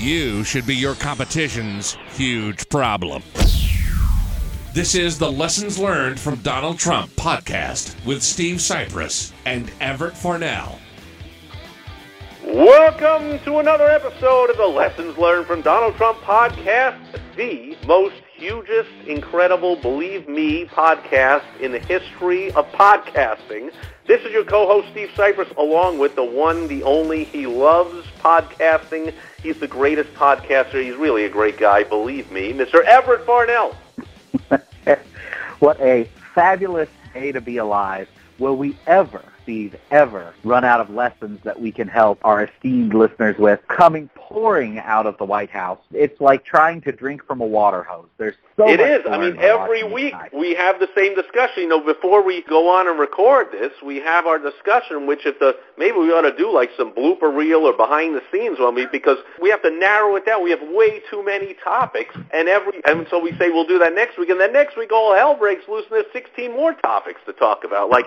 You should be your competition's huge problem. This is the Lessons Learned from Donald Trump podcast with Steve Cypress and Everett Farnell. Welcome to another episode of the Lessons Learned from Donald Trump podcast, the most hugest, incredible, believe me, podcast in the history of podcasting. This is your co-host Steve Cypress, along with the one, the only. He loves podcasting. He's the greatest podcaster. He's really a great guy, believe me, Mr. Everett Farnell. what a fabulous day to be alive. Will we ever, Steve, ever run out of lessons that we can help our esteemed listeners with coming pouring out of the White House? It's like trying to drink from a water hose. There's so It is. I mean, every week we have the same discussion. You know, before we go on and record this, we have our discussion. Which, if the maybe we ought to do like some blooper reel or behind the scenes one week because we have to narrow it down. We have way too many topics, and every and so we say we'll do that next week, and then next week all hell breaks loose, and there's 16 more topics to talk about. Like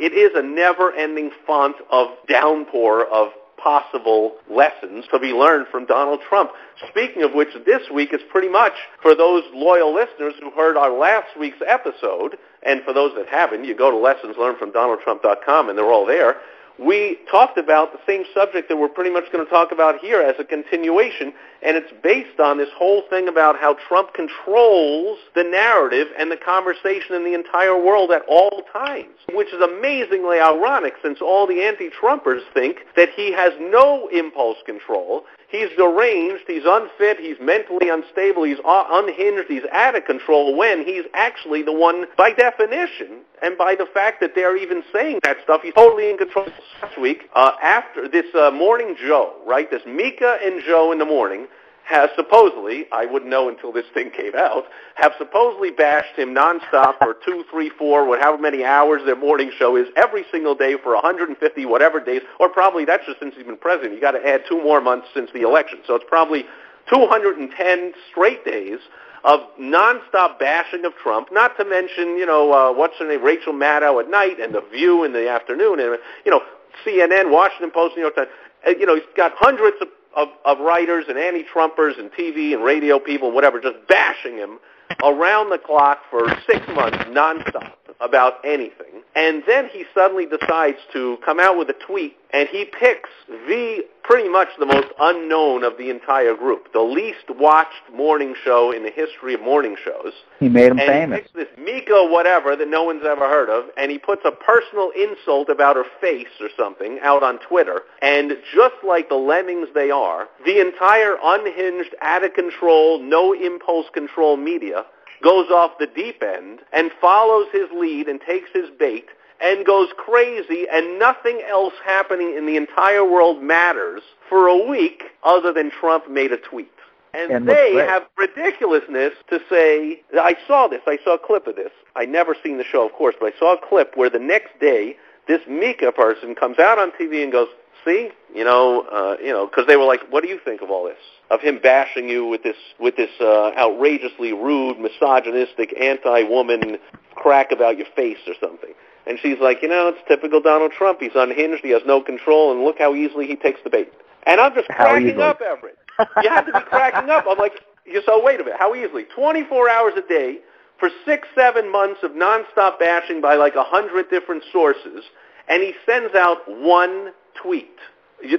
it is a never-ending font of downpour of possible lessons to be learned from Donald Trump. Speaking of which, this week is pretty much for those loyal listeners who heard our last week's episode, and for those that haven't, you go to lessonslearnedfromdonaldtrump.com and they're all there. We talked about the same subject that we're pretty much going to talk about here as a continuation, and it's based on this whole thing about how Trump controls the narrative and the conversation in the entire world at all times, which is amazingly ironic since all the anti-Trumpers think that he has no impulse control. He's deranged, he's unfit, he's mentally unstable, he's unhinged, he's out of control when he's actually the one, by definition, and by the fact that they're even saying that stuff, he's totally in control. Last week, uh, after this uh, Morning Joe, right, this Mika and Joe in the morning, has supposedly, I wouldn't know until this thing came out, have supposedly bashed him nonstop for two, three, four, whatever many hours their morning show is every single day for 150 whatever days, or probably that's just since he's been president. You got to add two more months since the election, so it's probably 210 straight days of nonstop bashing of Trump. Not to mention, you know, uh, what's her name, Rachel Maddow at night, and The View in the afternoon, and you know, CNN, Washington Post, New York Times. Uh, you know, he's got hundreds of of, of writers and anti-Trumpers and TV and radio people, whatever, just bashing him around the clock for six months nonstop about anything. And then he suddenly decides to come out with a tweet, and he picks the pretty much the most unknown of the entire group, the least watched morning show in the history of morning shows. He made him And famous. he picks this Mika whatever that no one's ever heard of, and he puts a personal insult about her face or something out on Twitter. And just like the lemmings they are, the entire unhinged, out of control, no impulse control media goes off the deep end and follows his lead and takes his bait and goes crazy and nothing else happening in the entire world matters for a week other than Trump made a tweet. And, And they have ridiculousness to say, I saw this, I saw a clip of this. I never seen the show, of course, but I saw a clip where the next day this Mika person comes out on TV and goes, see, you know, uh, you know, because they were like, what do you think of all this? Of him bashing you with this, with this uh, outrageously rude, misogynistic, anti-woman crack about your face or something. And she's like, you know, it's typical Donald Trump. He's unhinged. He has no control, and look how easily he takes the bait. And I'm just How cracking easily. up, Everett. You have to be cracking up. I'm like, you so wait a minute. How easily? 24 hours a day for six, seven months of nonstop bashing by like a hundred different sources, and he sends out one tweet.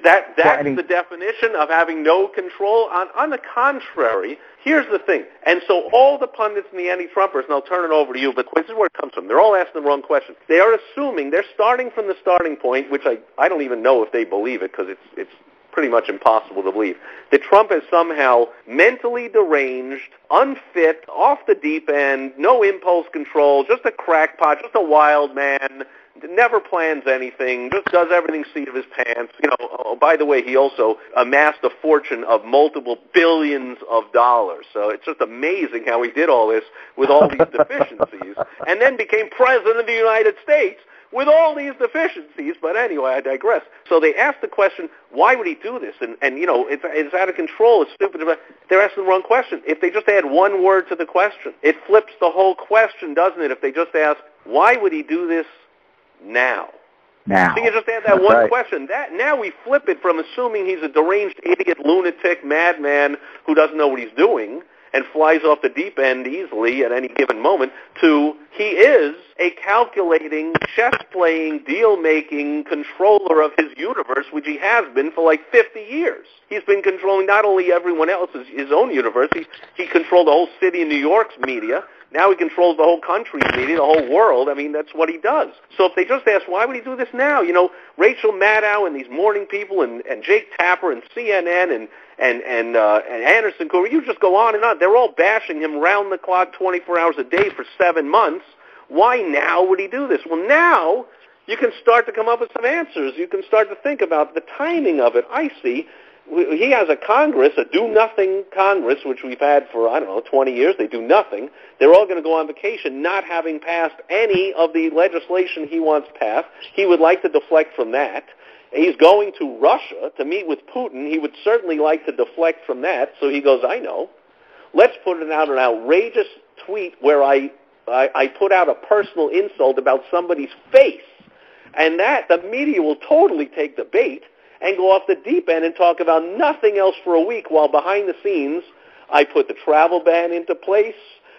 That that's the definition of having no control. On on the contrary, here's the thing. And so all the pundits and the anti-Trumpers, and I'll turn it over to you, but this is where it comes from. They're all asking the wrong question. They are assuming they're starting from the starting point, which I I don't even know if they believe it because it's it's pretty much impossible to believe, that Trump is somehow mentally deranged, unfit, off the deep end, no impulse control, just a crackpot, just a wild man, never plans anything, just does everything seat of his pants. You know, oh, by the way, he also amassed a fortune of multiple billions of dollars. So it's just amazing how he did all this with all these deficiencies, and then became president of the United States with all these deficiencies. But anyway, I digress. So they asked the question, why would he do this? And, and you know, it's, it's out of control. It's stupid. They're asking the wrong question. If they just add one word to the question, it flips the whole question, doesn't it? If they just ask, why would he do this now? Now. So you just add that That's one right. question. That now we flip it from assuming he's a deranged idiot, lunatic, madman who doesn't know what he's doing and flies off the deep end easily at any given moment to he is a calculating, chess-playing, deal-making controller of his universe, which he has been for like 50 years. He's been controlling not only everyone else's, his own universe, he, he controlled the whole city of New York's media, now he controls the whole country's media, the whole world. I mean, that's what he does. So if they just ask, why would he do this now? You know, Rachel Maddow and these morning people and, and Jake Tapper and CNN and and and uh, and Anderson Cooper, you just go on and on. They're all bashing him round the clock, 24 hours a day for seven months. Why now would he do this? Well, now you can start to come up with some answers. You can start to think about the timing of it. I see he has a Congress, a do-nothing Congress, which we've had for, I don't know, 20 years. They do nothing. They're all going to go on vacation not having passed any of the legislation he wants passed. He would like to deflect from that. He's going to Russia to meet with Putin. He would certainly like to deflect from that. So he goes, I know. Let's put out an outrageous tweet where I, I, I put out a personal insult about somebody's face. And that, the media will totally take the bait and go off the deep end and talk about nothing else for a week while behind the scenes I put the travel ban into place,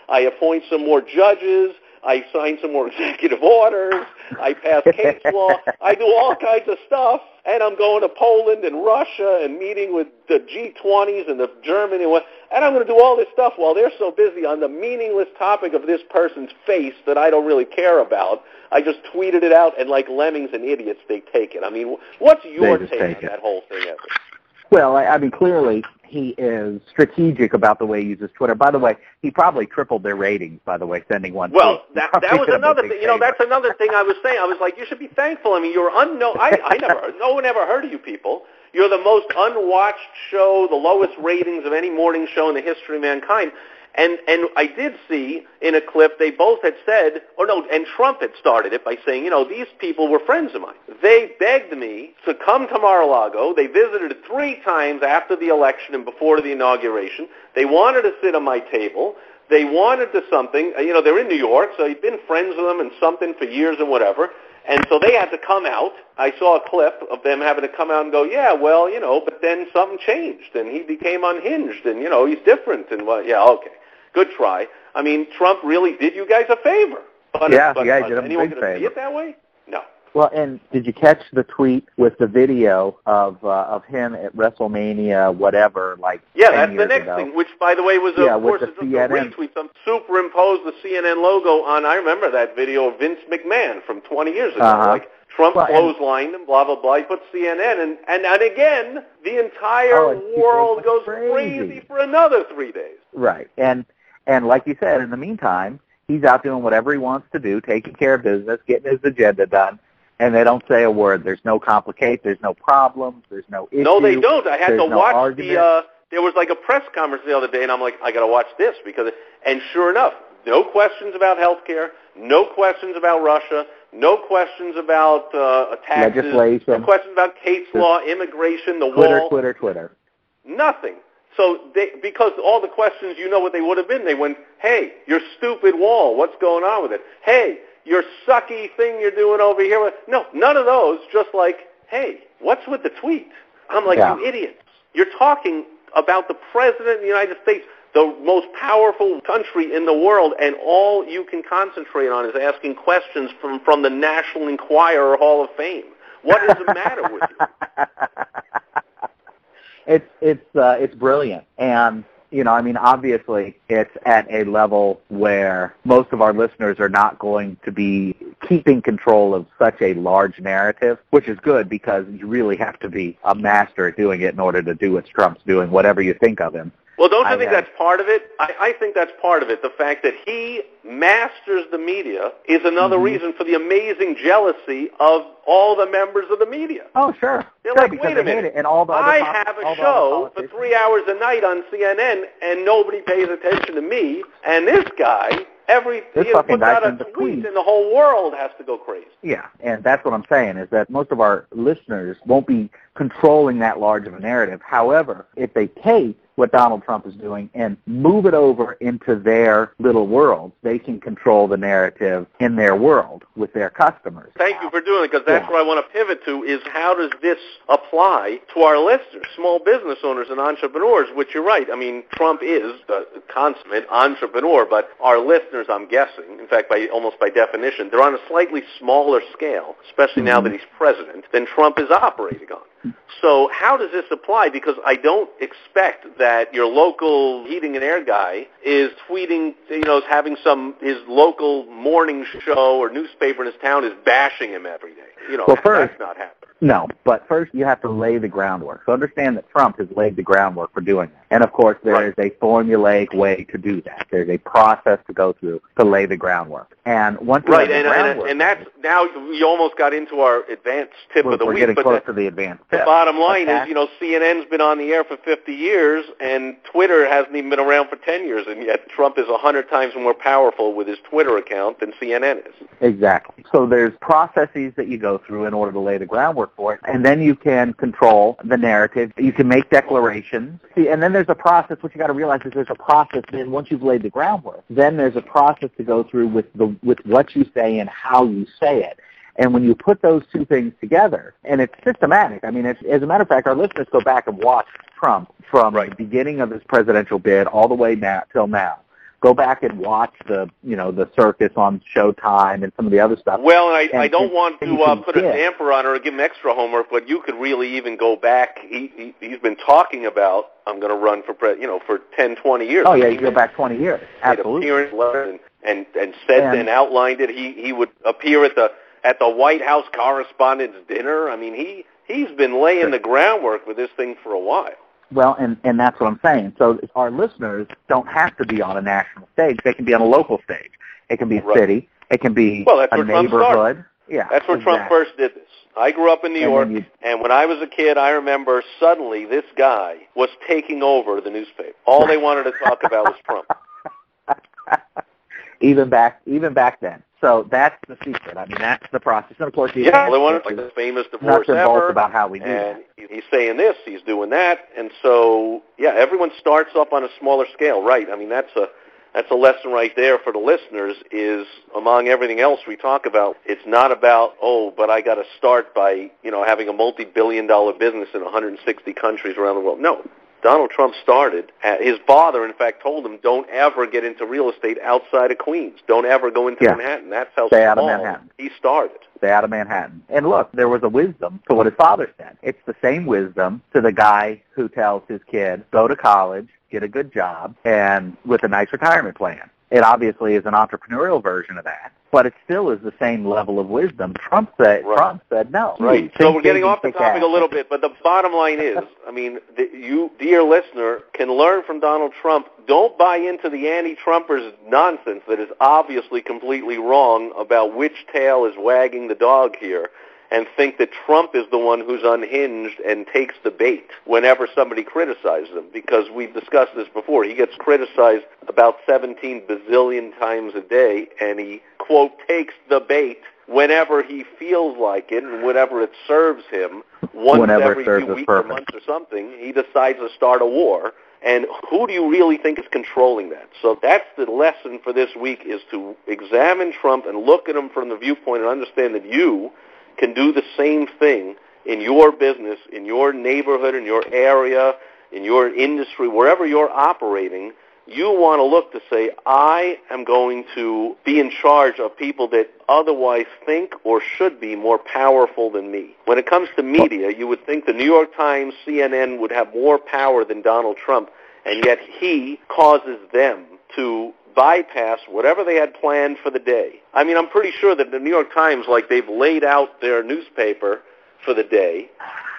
I appoint some more judges, I sign some more executive orders, I pass case law, I do all kinds of stuff, and I'm going to Poland and Russia and meeting with the G20s and the Germany and what, and I'm going to do all this stuff while they're so busy on the meaningless topic of this person's face that I don't really care about. I just tweeted it out, and like lemmings and idiots, they take it. I mean, what's your take, take on it. that whole thing? Evan? Well, I, I mean, clearly he is strategic about the way he uses Twitter. By the way, he probably tripled their ratings. By the way, sending one. Well, that that was did him a another thing. You know, that's another thing I was saying. I was like, you should be thankful. I mean, you're unknown. I, I never, no one ever heard of you people. You're the most unwatched show, the lowest ratings of any morning show in the history of mankind. And and I did see in a clip they both had said, or no, and Trump had started it by saying, you know, these people were friends of mine. They begged me to come to Mar-a-Lago. They visited three times after the election and before the inauguration. They wanted to sit on my table. They wanted to something. uh, You know, they're in New York, so he'd been friends with them and something for years and whatever. And so they had to come out. I saw a clip of them having to come out and go, yeah, well, you know, but then something changed and he became unhinged and, you know, he's different and, well, yeah, okay. Good try. I mean, Trump really did you guys a favor. But, Yeah, but, but did him a big to see it that way? No. Well, and did you catch the tweet with the video of uh, of him at WrestleMania, whatever, like Yeah, 10 that's the next ago? thing, which, by the way, was, Yeah, of course, the a retweet. Some superimposed the CNN logo on, I remember that video of Vince McMahon from 20 years ago. Uh-huh. Like, Trump Well, clotheslined him, blah, blah, blah. He put CNN, and, and, and again, the entire Oh, world goes goes crazy. crazy for another three days. Right. And and like you said, in the meantime, he's out doing whatever he wants to do, taking care of business, getting his agenda done, and they don't say a word. There's no complicate. There's no problems. There's no issue. No, they don't. I had There's to no watch argument. the. Uh, there was like a press conference the other day, and I'm like, I got to watch this because. And sure enough, no questions about health care, no questions about Russia, no questions about uh, taxes, Legislation. no questions about case law, immigration, the Twitter, wall, Twitter, Twitter. nothing. So they, because all the questions, you know what they would have been. They went, "Hey, your stupid wall. What's going on with it? Hey, your sucky thing you're doing over here." No, none of those. Just like, "Hey, what's with the tweet?" I'm like, Yeah. "You idiots! You're talking about the president of the United States, the most powerful country in the world, and all you can concentrate on is asking questions from from the National Enquirer Hall of Fame. What is the matter with you?" it's it's uh, it's brilliant, and You know, I mean, obviously it's at a level where most of our listeners are not going to be keeping control of such a large narrative, which is good because you really have to be a master at doing it in order to do what Trump's doing, whatever you think of him. Well, don't you I think have- that's part of it? I, I think that's part of it. The fact that he masters the media is another Mhm. reason for the amazing jealousy of all the members of the media. Oh, sure. They're sure, like, wait a minute. And all the other I pop- have a show for three hours a night on CNN, and nobody pays attention to me. And this guy, every This he fucking puts out a tweet, tweet. and the whole world has to go crazy. Yeah, and that's what I'm saying is that most of our listeners won't be controlling that large of a narrative. However, if they take what Donald Trump is doing and move it over into their little world, they can control the narrative in their world with their customers. Thank you for doing it because that's Yeah. where I want to pivot to is how does this apply to our listeners, small business owners and entrepreneurs, which you're right. I mean, Trump is the consummate entrepreneur, but our listeners, I'm guessing, in fact, by almost by definition, they're on a slightly smaller scale, especially now Mhm. that he's president, than Trump is operating on. So how does this apply? Because I don't expect that your local heating and air guy is tweeting, you know, is having some his local morning show or newspaper in his town is bashing him every day. You know, Well, first- that's not happening. No, but first you have to lay the groundwork. So understand that Trump has laid the groundwork for doing that. And of course there is Right. a formulaic way to do that. There's a process to go through to lay the groundwork. And once you Right, and, and and that's now we almost got into our advanced tip we're, of the we're week, getting but close the, to the advanced the bottom line Okay. is, you know, CNN's been on the air for 50 years, and Twitter hasn't even been around for 10 years, and yet Trump is 100 times more powerful with his Twitter account than CNN is. Exactly. So there's processes that you go through in order to lay the groundwork for and then you can control the narrative. You can make declarations. See, and then there's a process. What you got to realize is there's a process. Then once you've laid the groundwork, then there's a process to go through with the with what you say and how you say it. And when you put those two things together, and it's systematic. I mean, it's, as a matter of fact, our listeners go back and watch Trump from Right. the beginning of his presidential bid all the way now till now go back and watch the you know the circus on Showtime and some of the other stuff. Well, and I, And I don't want to uh, put a damper on her or give him extra homework, but you could really even go back. He, he he's been talking about I'm going to run for pre- you know for 10, 20 years. oh yeah, you go back 20 years. Absolutely. and and, and said And- and outlined it. He he would appear at the at the White House Correspondents' Dinner. I mean, he he's been laying the groundwork for this thing for a while. Well, and and that's what I'm saying. So our listeners don't have to be on a national stage; they can be on a local stage. It can be a Right. city. It can be Well, that's a where Trump neighborhood. Yeah, That's where Trump first did this. I grew up in New And York, you- and when I was a kid, I remember suddenly this guy was taking over the newspaper. All they wanted to talk about was Trump. even back even back then. So that's the secret. I mean, that's the process. And of course, the Yeah, they like the famous nuts divorce and bolts ever. about how we do and that. he's saying this, he's doing that, and so yeah, everyone starts up on a smaller scale, right? I mean, that's a that's a lesson right there for the listeners. Is among everything else we talk about, it's not about oh, but I got to start by you know having a multi-billion-dollar business in 160 countries around the world. No. Donald Trump started. uh, His father, in fact, told him, "Don't ever get into real estate outside of Queens. Don't ever go into Yeah. Manhattan." That's how Stay out of Manhattan. he started. Stay out of Manhattan. And look, there was a wisdom to what his father said. It's the same wisdom to the guy who tells his kid, go to college, get a good job, and with a nice retirement plan. It obviously is an entrepreneurial version of that, but it still is the same level of wisdom. Trump said, Right. Trump said no. Right. So we're getting off the topic a little bit, but the bottom line is, I mean, the, you, dear listener, can learn from Donald Trump. Don't buy into the anti-Trumpers nonsense that is obviously completely wrong about which tail is wagging the dog here and think that Trump is the one who's unhinged and takes the bait whenever somebody criticizes him because we've discussed this before. He gets criticized about 17 bazillion times a day and he, quote, takes the bait whenever he feels like it and whenever it serves him once Whenever every serves few his weeks or purpose. months or something, he decides to start a war. And who do you really think is controlling that? So that's the lesson for this week is to examine Trump and look at him from the viewpoint and understand that you can do the same thing in your business, in your neighborhood, in your area, in your industry, wherever you're operating, you want to look to say, I am going to be in charge of people that otherwise think or should be more powerful than me. When it comes to media, you would think the New York Times, CNN would have more power than Donald Trump. and yet he causes them to bypass whatever they had planned for the day. I mean, I'm pretty sure that the New York Times, like they've laid out their newspaper for the day,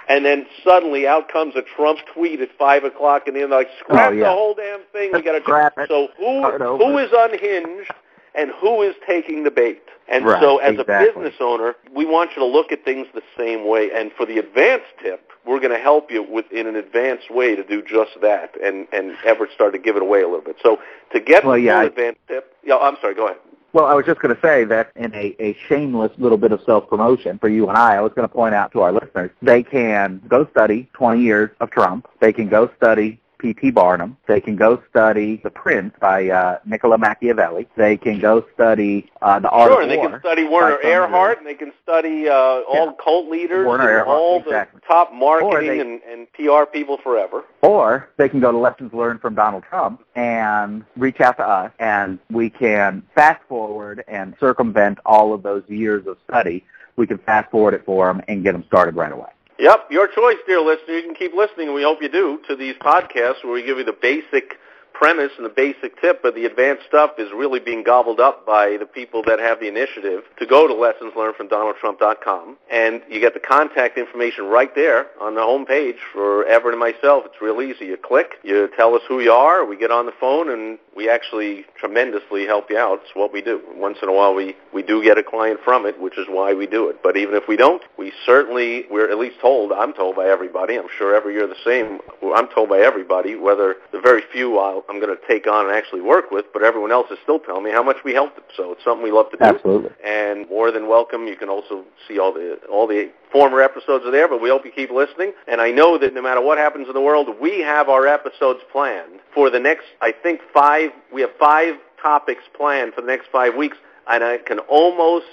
and then suddenly out comes a Trump tweet at five o'clock, and they're like, oh, "Scrap Oh, yeah. the whole damn thing. We got to Scrap it. So who who is unhinged, and who is taking the bait? And Right, so, as exactly. a business owner, we want you to look at things the same way. And for the advanced tip, we're going to help you with in an advanced way to do just that. And and Everett started to give it away a little bit. So to get Well, the yeah, I- advanced tip, yeah, I'm sorry. Go ahead. Well, I was just going to say that in a, a shameless little bit of self-promotion for you and I, I was going to point out to our listeners, they can go study 20 years of Trump. They can go study P.T. Barnum. They can go study The Prince by uh, Niccolo Machiavelli. They can go study uh, The Art Sure, of and they can study Werner Erhard, and they can study uh, all Yeah. cult leaders, Werner and Erhard, all exactly. the top marketing they- and, and PR people forever. Or they can go to Lessons Learned from Donald Trump and reach out to us, and we can fast forward and circumvent all of those years of study. We can fast forward it for them and get them started right away. Yep, your choice, dear listener. You can keep listening, and we hope you do, to these podcasts where we give you the basic premise and the basic tip, but the advanced stuff is really being gobbled up by the people that have the initiative to go to lessonslearnedfromdonaldtrump.com, and you get the contact information right there on the home page for Everett and myself. It's real easy. You click, you tell us who you are, we get on the phone, and we actually tremendously help you out. It's what we do. Once in a while, we, we do get a client from it, which is why we do it. But even if we don't, we certainly, we're at least told, I'm told by everybody, I'm sure every year the same, I'm told by everybody, whether the very few I'll, I'm going to take on and actually work with, but everyone else is still telling me how much we helped them. So it's something we love to do. Absolutely. And more than welcome, you can also see all the all the former episodes are there, but we hope you keep listening. And I know that no matter what happens in the world, we have our episodes planned for the next, I think, five, we have five topics planned for the next five weeks, and I can almost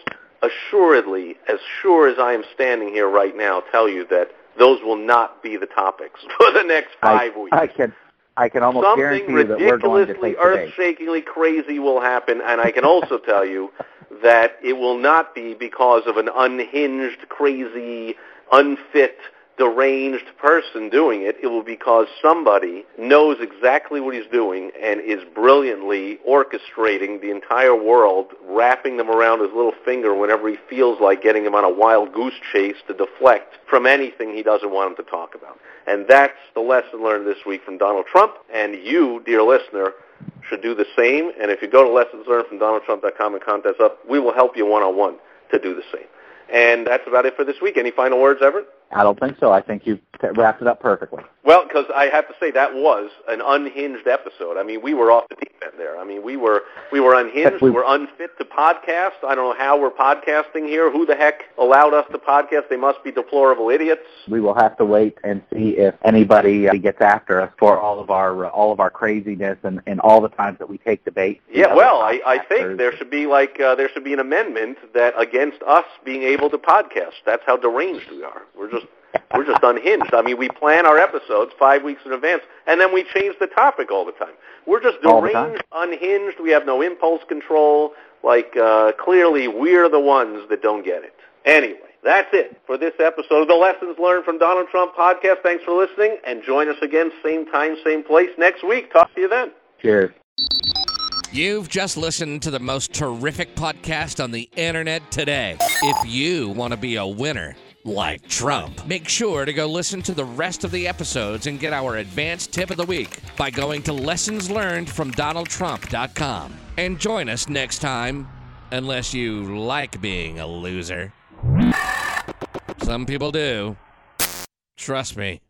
assuredly, as sure as I am standing here right now, tell you that those will not be the topics for the next five I, weeks I can I can almost something guarantee you that we're going to ridiculously take earth-shakingly crazy will happen, and I can also tell you that it will not be because of an unhinged, crazy, unfit, deranged person doing it. It will be because somebody knows exactly what he's doing and is brilliantly orchestrating the entire world, wrapping them around his little finger whenever he feels like getting him on a wild goose chase to deflect from anything he doesn't want him to talk about. And that's the lesson learned this week from Donald Trump. And you, dear listener, should do the same. And if you go to lessonslearnedfromdonaldtrump.com and contact us, we will help you one-on-one to do the same. And that's about it for this week. Any final words, Everett? I don't think so. I think you wrapped it up perfectly. Well, because I have to say that was an unhinged episode. I mean, we were off the deep end there. I mean, we were we were unhinged. We- We were unfit to podcast. I don't know how we're podcasting here. Who the heck allowed us to podcast? They must be deplorable idiots. We will have to wait and see if anybody uh, gets after us for all of our uh, all of our craziness and, and all the times that we take the bait. Yeah, well, I, I think there should be like uh, there should be an amendment that against us being able to podcast. That's how deranged we are. We're just we're just unhinged. I mean, we plan our episodes five weeks in advance, and then we change the topic all the time. We're just All the time. deranged, unhinged. We have no impulse control. Like uh, clearly, we're the ones that don't get it. Anyway, that's it for this episode of the Lessons Learned from Donald Trump podcast. Thanks for listening, and join us again, same time, same place next week. Talk to you then. Cheers. You've just listened to the most terrific podcast on the internet today. If you want to be a winner, like Trump, make sure to go listen to the rest of the episodes and get our advanced tip of the week by going to lessonslearnedfromdonaldtrump.com. And join us next time, unless you like being a loser. Some people do. Trust me.